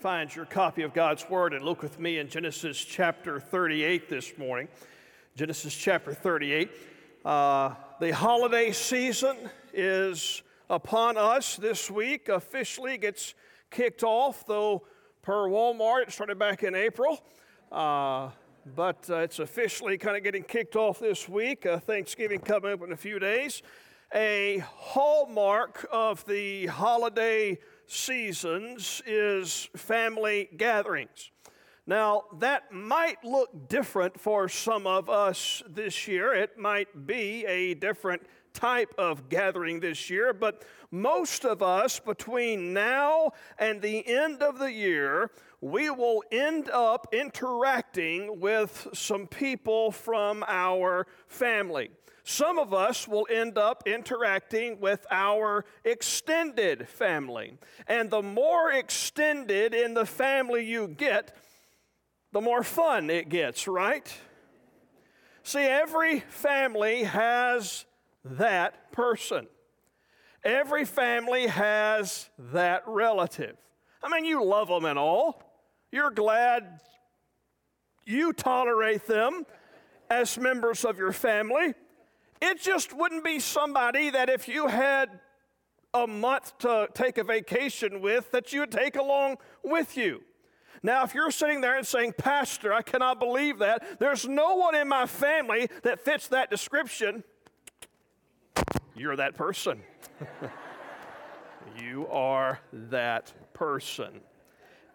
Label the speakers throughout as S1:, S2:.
S1: find your copy of God's Word and look with me in Genesis chapter 38 this morning. Genesis chapter 38. Uh, the holiday season is upon us this week. Officially gets kicked off, though per Walmart it started back in April. Uh, but uh, it's officially kind of getting kicked off this week. Uh, Thanksgiving coming up in a few days. A hallmark of the holiday seasons is family gatherings. Now, that might look different for some of us this year. It might be a different type of gathering this year, but most of us between now and the end of the year, we will end up interacting with some people from our family. Some of us will end up interacting with our extended family. And the more extended in the family you get, the more fun it gets, right? See, every family has that person. Every family has that relative. I mean, you love them and all. You're glad you tolerate them as members of your family. It just wouldn't be somebody that if you had a month to take a vacation with, that you would take along with you. Now, if you're sitting there and saying, Pastor, I cannot believe that, there's no one in my family that fits that description, you're that person. you are that person.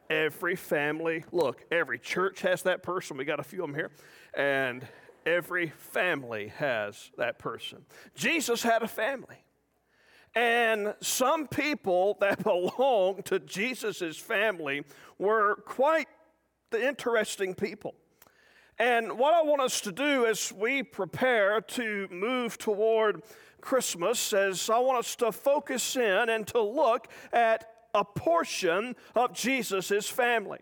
S1: Every family, look, every church has that person. We got a few of them here. And Every family has that person. Jesus had a family. And some people that belonged to Jesus' family were quite the interesting people. And what I want us to do as we prepare to move toward Christmas is I want us to focus in and to look at a portion of Jesus' family.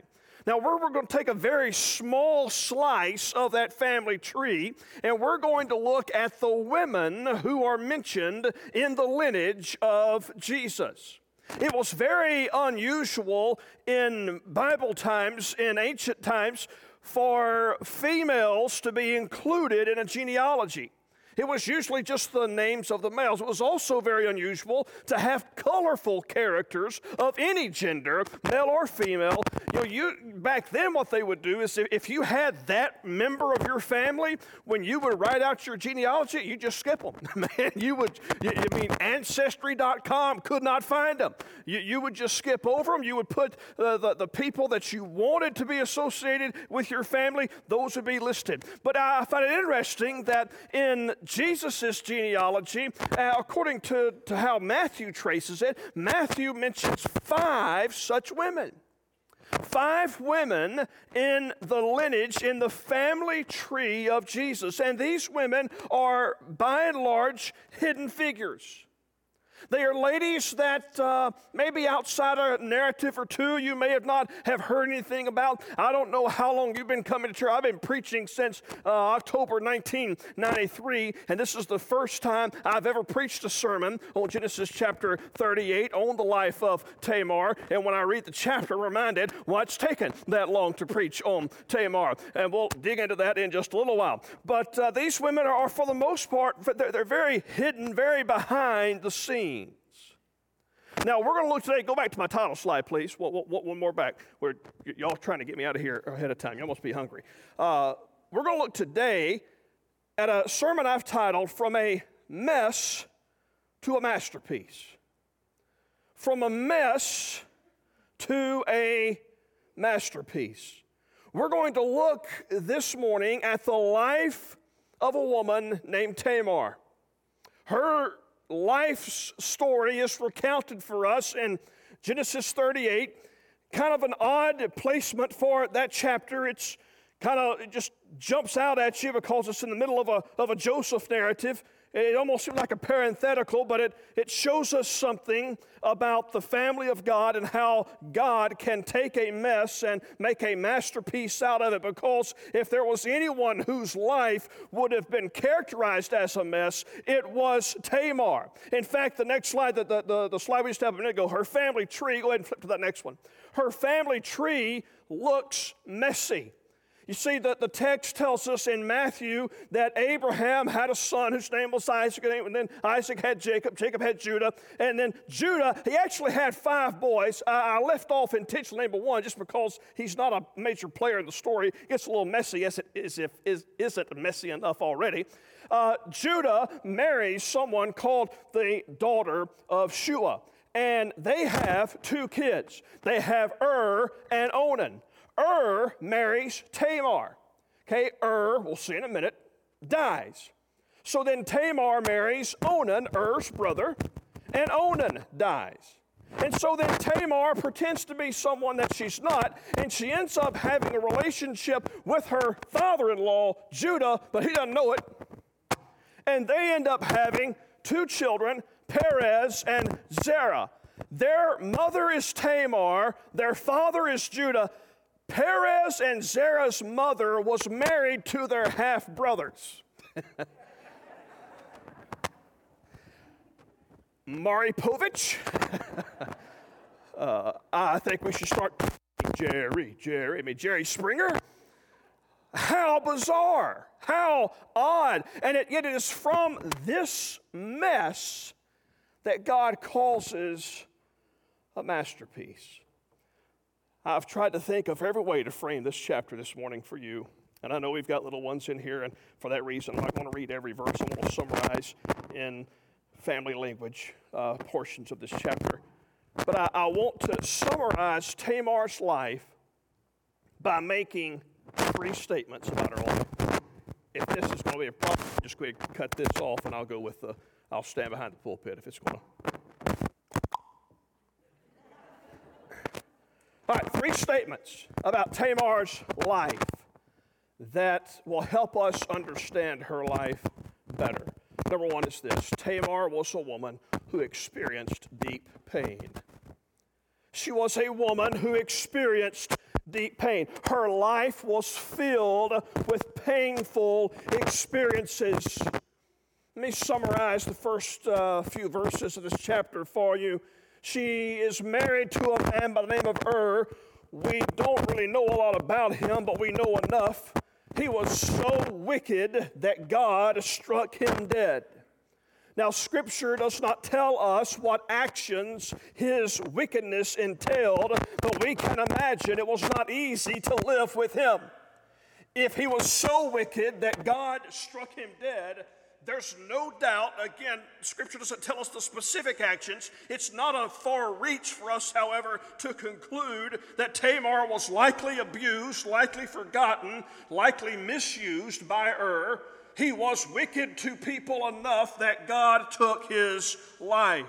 S1: Now, we're, we're going to take a very small slice of that family tree, and we're going to look at the women who are mentioned in the lineage of Jesus. It was very unusual in Bible times, in ancient times, for females to be included in a genealogy. It was usually just the names of the males. It was also very unusual to have colorful characters of any gender, male or female. You know, you back then what they would do is if if you had that member of your family, when you would write out your genealogy, you just skip them. Man, you would. You, I mean, Ancestry.com could not find them. You, you would just skip over them. You would put uh, the the people that you wanted to be associated with your family; those would be listed. But I find it interesting that in Jesus' genealogy, uh, according to, to how Matthew traces it, Matthew mentions five such women. Five women in the lineage, in the family tree of Jesus. And these women are, by and large, hidden figures. They are ladies that uh, maybe outside a narrative or two you may have not have heard anything about. I don't know how long you've been coming to church. I've been preaching since uh, October 1993, and this is the first time I've ever preached a sermon on Genesis chapter 38 on the life of Tamar. And when I read the chapter, I'm reminded why it's taken that long to preach on Tamar. And we'll dig into that in just a little while. But uh, these women are, for the most part, they're, they're very hidden, very behind the scenes. Now, we're going to look today. Go back to my title slide, please. One, more back. Where y'all trying to get me out of here ahead of time. Y'all must be hungry. Uh, we're going to look today at a sermon I've titled From a Mess to a Masterpiece. From a mess to a masterpiece. We're going to look this morning at the life of a woman named Tamar. Her life's story is recounted for us in Genesis 38. Kind of an odd placement for that chapter. It's kind of it just jumps out at you because it's in the middle of a, of a Joseph narrative. It almost seems like a parenthetical, but it, it shows us something about the family of God and how God can take a mess and make a masterpiece out of it. Because if there was anyone whose life would have been characterized as a mess, it was Tamar. In fact, the next slide, the, the, the, the slide we just have a minute ago, her family tree, go ahead and flip to that next one. Her family tree looks messy. You see, that the text tells us in Matthew that Abraham had a son whose name was Isaac, and then Isaac had Jacob, Jacob had Judah, and then Judah, he actually had five boys. I, left off intentionally number one just because he's not a major player in the story. It gets a little messy, as it is if is, isn't messy enough already. Uh, Judah marries someone called the daughter of Shua, and they have two kids. They have Ur and Onan. Ur marries Tamar. Okay, Ur, we'll see in a minute, dies. So then Tamar marries Onan, Er's brother, and Onan dies. And so then Tamar pretends to be someone that she's not, and she ends up having a relationship with her father in law, Judah, but he doesn't know it. And they end up having two children, Perez and Zerah. Their mother is Tamar, their father is Judah. Perez and Zerah's mother was married to their half brothers. Maury Povich. uh, I think we should start. Jerry, Jerry, I mean, Jerry Springer. How bizarre, how odd. And it, it is from this mess that God causes a masterpiece. I've tried to think of every way to frame this chapter this morning for you. And I know we've got little ones in here, and for that reason, I'm not going to read every verse. I'm going to summarize in family language uh, portions of this chapter. But I, I want to summarize Tamar's life by making three statements about her life. If this is going to be a problem, just and cut this off, and I'll go with the, I'll stand behind the pulpit if it's going to All right, three statements about Tamar's life that will help us understand her life better. Number one is this Tamar was a woman who experienced deep pain. She was a woman who experienced deep pain. Her life was filled with painful experiences. Let me summarize the first uh, few verses of this chapter for you. She is married to a man by the name of Ur. We don't really know a lot about him, but we know enough. He was so wicked that God struck him dead. Now, Scripture does not tell us what actions his wickedness entailed, but we can imagine it was not easy to live with him. If he was so wicked that God struck him dead, there's no doubt, again, Scripture doesn't tell us the specific actions. It's not a far reach for us, however, to conclude that Tamar was likely abused, likely forgotten, likely misused by Ur. He was wicked to people enough that God took his life.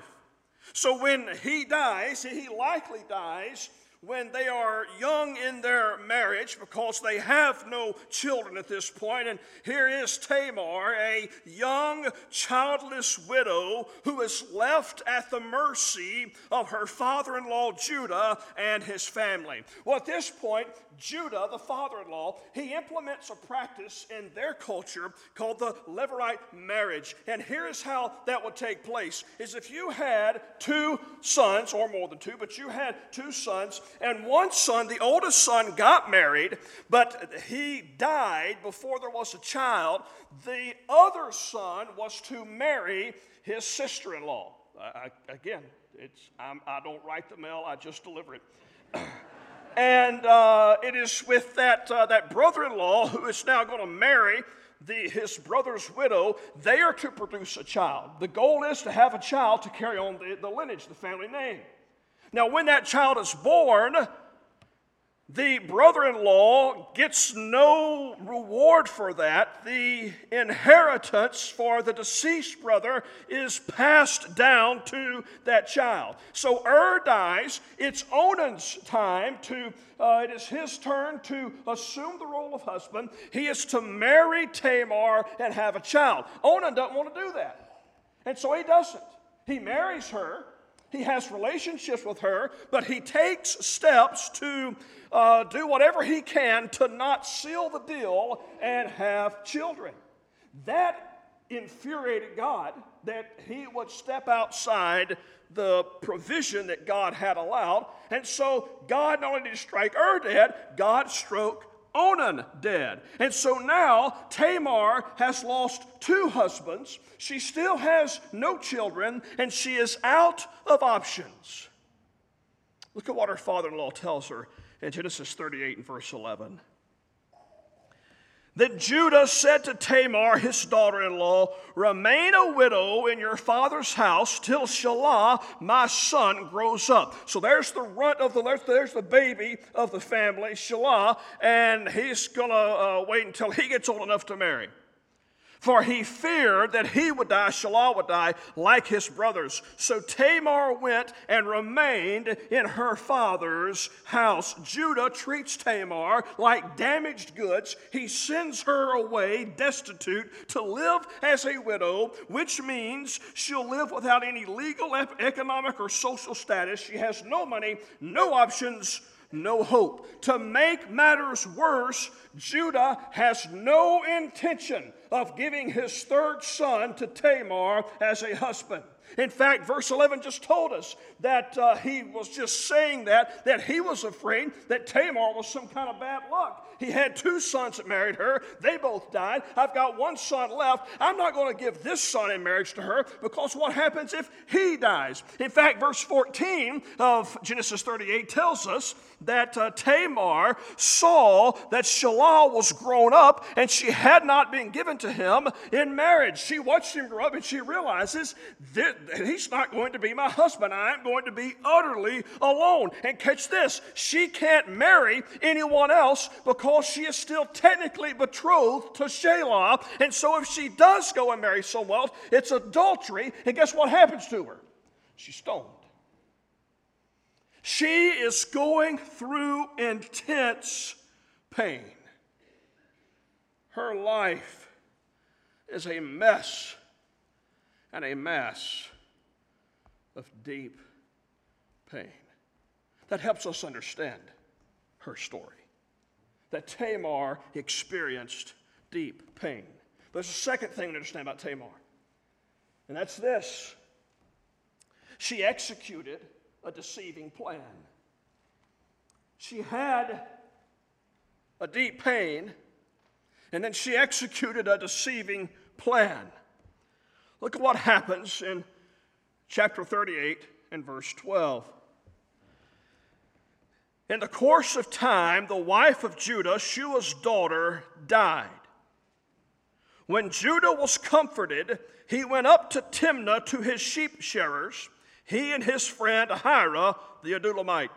S1: So when he dies, he likely dies when they are young in their marriage because they have no children at this point. And here is Tamar, a young, childless widow who is left at the mercy of her father in law Judah and his family. Well, at this point, Judah, the father in law, he implements a practice in their culture called the Levirate marriage. And here is how that would take place is if you had two sons, or more than two, but you had two sons, and one son, the oldest son, got married, but he died before there was a child, the other son was to marry his sister in law. again, it's, I'm, I do not write the mail, I just deliver it. And uh, it is with that, uh, that brother in law who is now going to marry the, his brother's widow, they are to produce a child. The goal is to have a child to carry on the, the lineage, the family name. Now, when that child is born, The brother in law gets no reward for that. The inheritance for the deceased brother is passed down to that child. So Ur dies. It's Onan's time to, uh, it is his turn to assume the role of husband. He is to marry Tamar and have a child. Onan doesn't want to do that. And so he doesn't. He marries her he has relationships with her, but he takes steps to uh, do whatever he can to not seal the deal and have children. That infuriated God that he would step outside the provision that God had allowed. And so God not only did strike Ur dead, God struck Onan dead. And so now Tamar has lost two husbands. She still has no children, and she is out of options. Look at what her father in law tells her in Genesis 38 and verse 11. Then Judah said to Tamar, his daughter in law, Remain a widow in your father's house till Shelah, my son, grows up. So there's the runt of the, there's the baby of the family, Shelah, and he's going to uh, wait until he gets old enough to marry for he feared that he would die, Shelah would die, like his brothers. So Tamar went and remained in her father's house. Judah treats Tamar like damaged goods. He sends her away destitute to live as a widow, which means she'll live without any legal, economic, or social status. She has no money, no options no hope. To make matters worse, Judah has no intention of giving his third son to Tamar as a husband. In fact, verse 11 just told us that uh, he was just saying that, that he was afraid that Tamar was some kind of bad luck. He had two sons that married her. They both died. I've got one son left. I'm not going to give this son in marriage to her because what happens if he dies? In fact, verse 14 of Genesis 38 tells us that uh, Tamar saw that Shelah was grown up and she had not been given to him in marriage. She watched him grow up and she realizes that he's not going to be my husband. I am going to be utterly alone. And catch this she can't marry anyone else because she is still technically betrothed to Shelah. And so if she does go and marry someone else, it's adultery. And guess what happens to her? She's stoned. She is going through intense pain. Her life is a mess and a mess of deep pain. That helps us understand her story that Tamar experienced deep pain. There's a second thing to understand about Tamar, and that's this she executed a deceiving plan. She had a deep pain, and then she executed a deceiving plan. Look at what happens in chapter 38 and verse 12. In the course of time, the wife of Judah, Shua's daughter, died. When Judah was comforted, he went up to Timnah to his sheep shearers, he and his friend Ahira the Adullamite.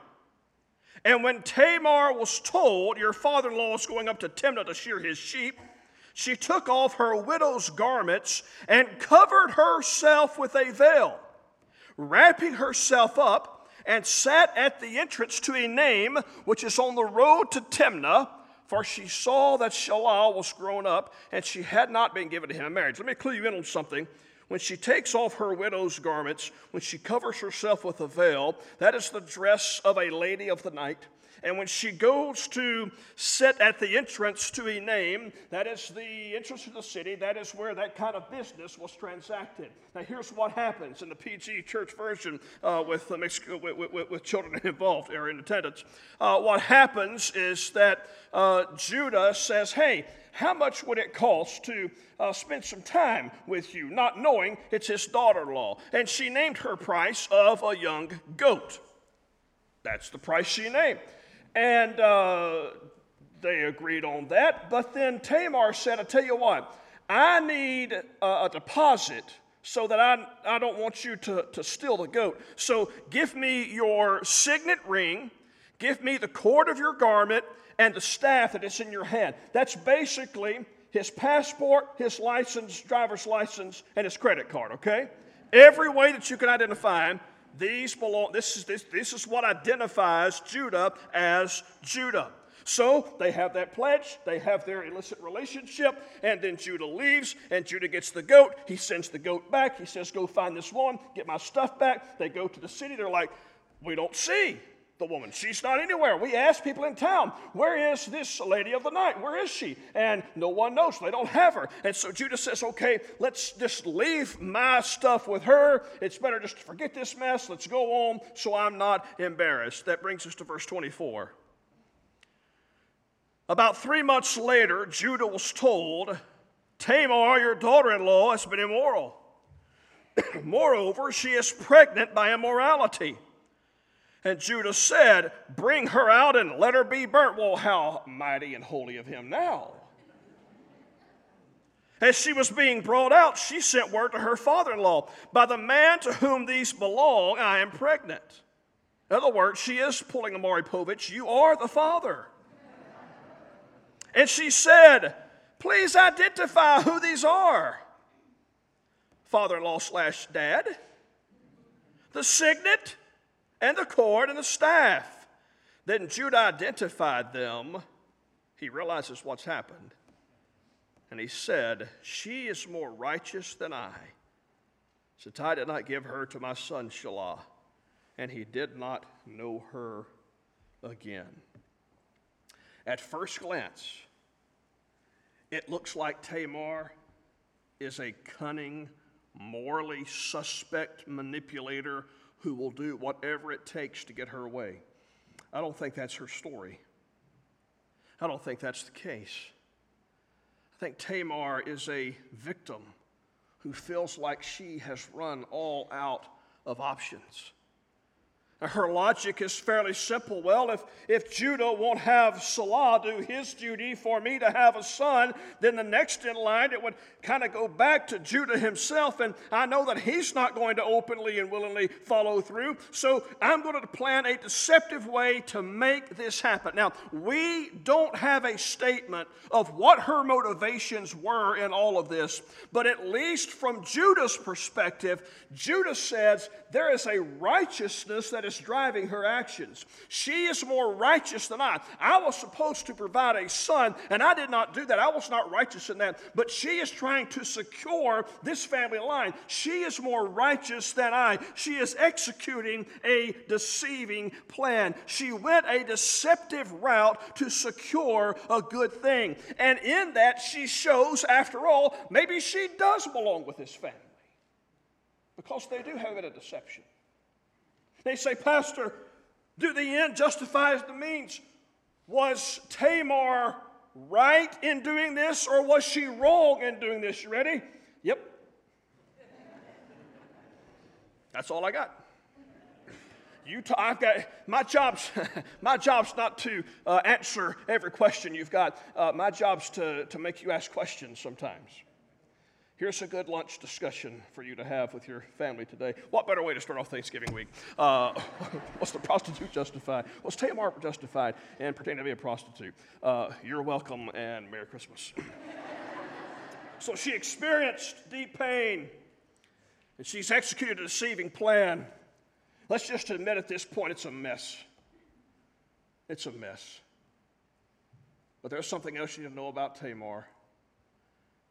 S1: And when Tamar was told, Your father in law is going up to Timnah to shear his sheep, she took off her widow's garments and covered herself with a veil. Wrapping herself up, and sat at the entrance to Enaim, which is on the road to Timnah, for she saw that Shelah was grown up, and she had not been given to him in marriage. Let me clue you in on something. When she takes off her widow's garments, when she covers herself with a veil, that is the dress of a lady of the night. And when she goes to sit at the entrance to Enaim, that is the entrance to the city, that is where that kind of business was transacted. Now, here's what happens in the PG church version uh, with, uh, with, with, with, children involved or in attendance. Uh, what happens is that uh, Judah says, Hey, how much would it cost to uh, spend some time with you, not knowing it's his daughter in law? And she named her price of a young goat. That's the price she named. And uh, they agreed on that. But then Tamar said, I tell you what, I need a, a deposit so that I, I don't want you to, to steal the goat. So give me your signet ring, Give me the cord of your garment and the staff that is in your hand. That's basically his passport, his license, driver's license, and his credit card, okay? Every way that you can identify him, these belong, this is, this, this is what identifies Judah as Judah. So they have that pledge, they have their illicit relationship, and then Judah leaves, and Judah gets the goat. He sends the goat back. He says, Go find this woman, get my stuff back. They go to the city. They're like, We don't see the woman. She's not anywhere. We ask people in town, Where is this lady of the night? Where is she? And no one knows. They don't have her. And so Judah says, Okay, let's just leave my stuff with her. It's better just to forget this mess. Let's go on so I'm not embarrassed. That brings us to verse 24. About three months later, Judah was told, Tamar, your daughter in law, has been immoral. Moreover, she is pregnant by immorality. And Judah said, Bring her out and let her be burnt. Well, how mighty and holy of him now. As she was being brought out, she sent word to her father in law By the man to whom these belong, I am pregnant. In other words, she is pulling a Maury Povich. You are the father. And she said, Please identify who these are. Father in law slash dad, the signet, and the cord and the staff. Then Judah identified them. He realizes what's happened. And he said, She is more righteous than I, since I did not give her to my son Shelah. And he did not know her again. At first glance, it looks like Tamar is a cunning, morally suspect manipulator who will do whatever it takes to get her away. I don't think that's her story. I don't think that's the case. I think Tamar is a victim who feels like she has run all out of options. Her logic is fairly simple. Well, if, if Judah won't have Salah do his duty for me to have a son, then the next in line it would kind of go back to Judah himself. And I know that he's not going to openly and willingly follow through. So I'm going to plan a deceptive way to make this happen. Now, we don't have a statement of what her motivations were in all of this, but at least from Judah's perspective, Judah says there is a righteousness that is driving her actions. She is more righteous than I. I was supposed to provide a son, and I did not do that. I was not righteous in that. But she is trying to secure this family line. She is more righteous than I. She is executing a deceiving plan. She went a deceptive route to secure a good thing. And in that, she shows, after all, maybe she does belong with this family because they do have it a deception. They say, Pastor, do the end justifies the means? Was Tamar right in doing this or was she wrong in doing this? You ready? Yep. That's all I got. You t- I've got my job's my job's not to uh, answer every question you've got. Uh, my job's to, to make you ask questions sometimes. Here's a good lunch discussion for you to have with your family today. What better way to start off Thanksgiving week? Uh, was the prostitute justified? Was Tamar justified in pretending to be a prostitute? Uh, you're welcome and Merry Christmas. so she experienced deep pain and she's executed a deceiving plan. Let's just admit at this point it's a mess. It's a mess. But there's something else you need to know about Tamar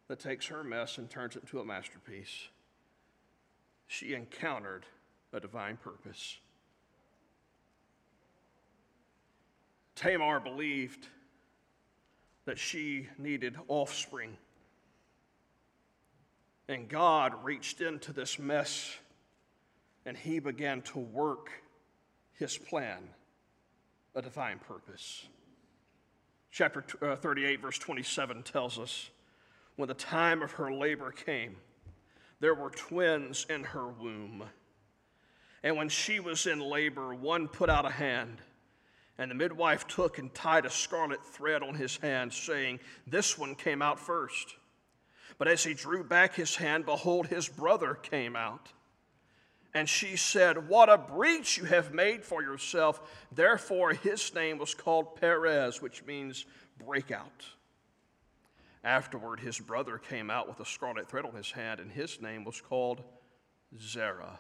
S1: that takes her mess and turns it into a masterpiece. She encountered a divine purpose. Tamar believed that she needed offspring. And God reached into this mess and he began to work his plan, a divine purpose. Chapter uh, 38, verse 27 tells us when the time of her labor came, there were twins in her womb. And when she was in labor, one put out a hand, and the midwife took and tied a scarlet thread on his hand, saying, This one came out first. But as he drew back his hand, behold, his brother came out. And she said, What a breach you have made for yourself. Therefore, his name was called Perez, which means breakout. Afterward, his brother came out with a scarlet thread on his hand, and his name was called Zerah.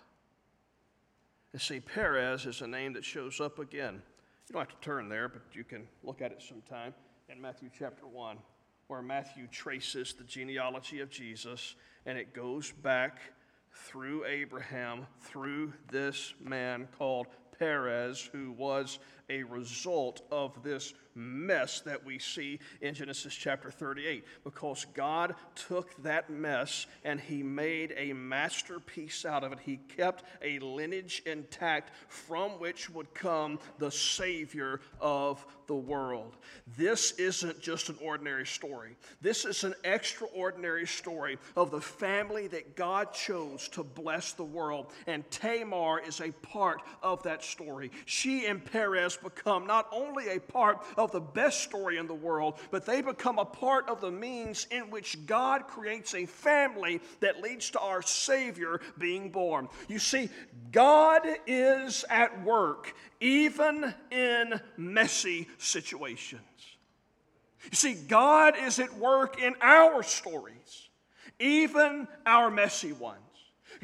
S1: And see, Perez is a name that shows up again. You don't have to turn there, but you can look at it sometime in Matthew chapter 1, where Matthew traces the genealogy of Jesus, and it goes back through Abraham, through this man called Perez, who was a result of this mess that we see in Genesis chapter 38 because God took that mess and he made a masterpiece out of it. He kept a lineage intact from which would come the Savior of the world. This isn't just an ordinary story, this is an extraordinary story of the family that God chose to bless the world. And Tamar is a part of that story. She and Perez become not only a part of the best story in the world, but they become a part of the means in which God creates a family that leads to our Savior being born. You see, God is at work even in messy situations. You see, God is at work in our stories, even our messy ones.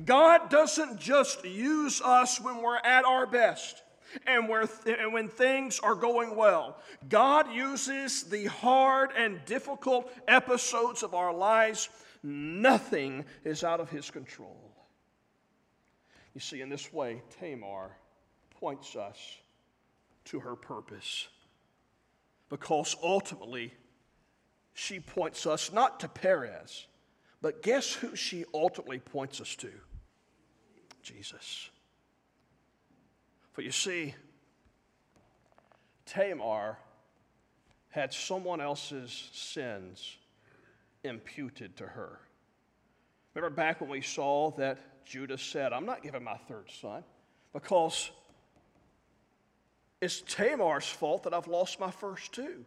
S1: God doesn't just use us when we're at our best and, where th- and when things are going well. God uses the hard and difficult episodes of our lives. Nothing is out of His control. You see, in this way, Tamar points us to her purpose. Because ultimately, she points us not to Perez, but guess who she ultimately points us to? Jesus. For you see, Tamar had someone else's sins imputed to her. Remember back when we saw that Judah said, I'm not giving my third son because it's Tamar's fault that I've lost my first two.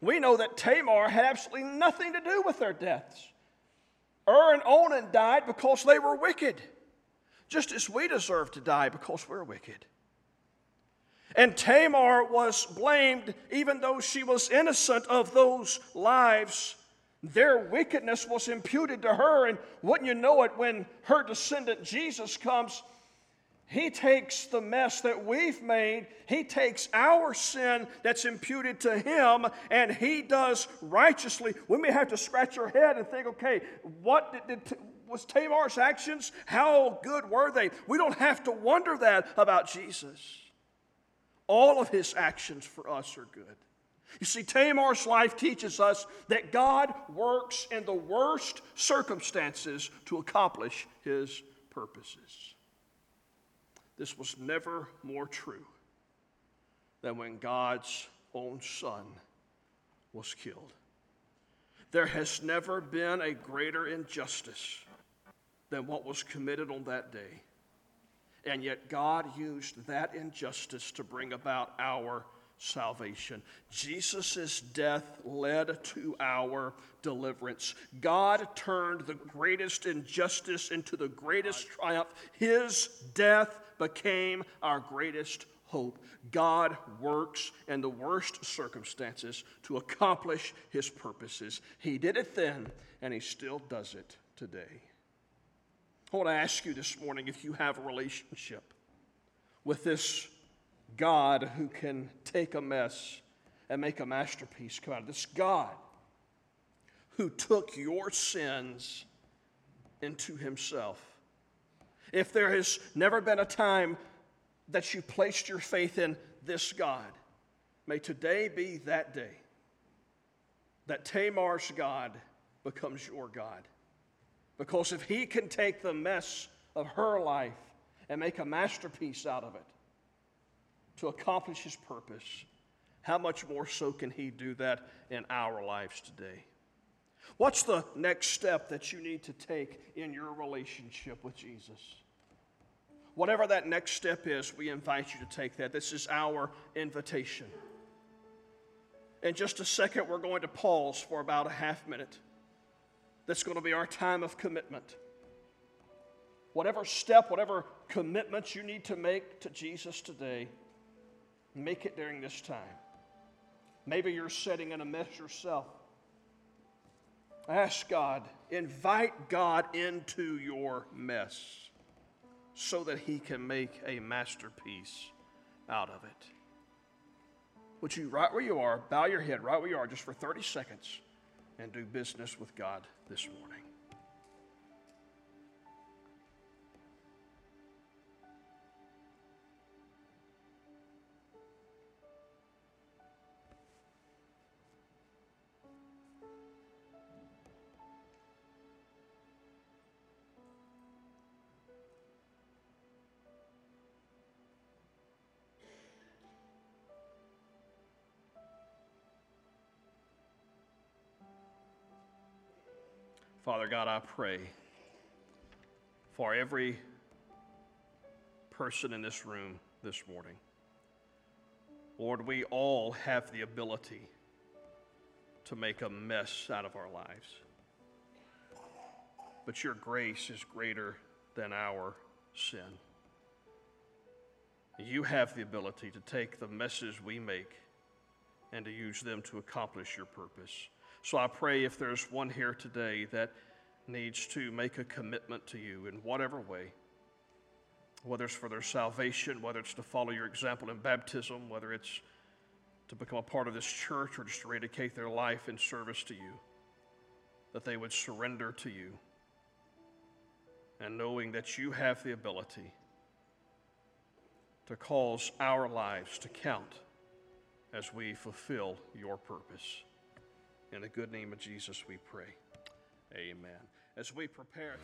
S1: We know that Tamar had absolutely nothing to do with their deaths. Ur and Onan died because they were wicked just as we deserve to die because we're wicked. And Tamar was blamed, even though she was innocent of those lives. Their wickedness was imputed to her. And wouldn't you know it, when her descendant Jesus comes, he takes the mess that we've made, he takes our sin that's imputed to him, and he does righteously. We may have to scratch our head and think, okay, what did, did was Tamar's actions? How good were they? We don't have to wonder that about Jesus. All of his actions for us are good. You see, Tamar's life teaches us that God works in the worst circumstances to accomplish his purposes. This was never more true than when God's own son was killed. There has never been a greater injustice than what was committed on that day. And yet, God used that injustice to bring about our salvation. Jesus' death led to our deliverance. God turned the greatest injustice into the greatest triumph. His death became our greatest hope. God works in the worst circumstances to accomplish his purposes. He did it then, and he still does it today. I want to ask you this morning if you have a relationship with this God who can take a mess and make a masterpiece come out of this God who took your sins into himself. If there has never been a time that you placed your faith in this God, may today be that day that Tamar's God becomes your God. Because if he can take the mess of her life and make a masterpiece out of it to accomplish his purpose, how much more so can he do that in our lives today? What's the next step that you need to take in your relationship with Jesus? Whatever that next step is, we invite you to take that. This is our invitation. In just a second, we're going to pause for about a half minute that's going to be our time of commitment. whatever step, whatever commitments you need to make to Jesus today, make it during this time. Maybe you're sitting in a mess yourself. Ask God, invite God into your mess so that He can make a masterpiece out of it. Would you, right where you are, bow your head right where you are just for 30 seconds and do business with God this morning? Father God, I pray for every person in this room this morning. Lord, we all have the ability to make a mess out of our lives. But your grace is greater than our sin. You have the ability to take the messes we make and to use them to accomplish your purpose. So I pray if there's one here today that needs to make a commitment to you in whatever way, whether it's for their salvation, whether it's to follow your example in baptism, whether it's to become a part of this church or just to rededicate their life in service to you, that they would surrender to you and knowing that you have the ability to cause our lives to count as we fulfill your purpose. In the good name of Jesus, we pray. Amen. As we prepare.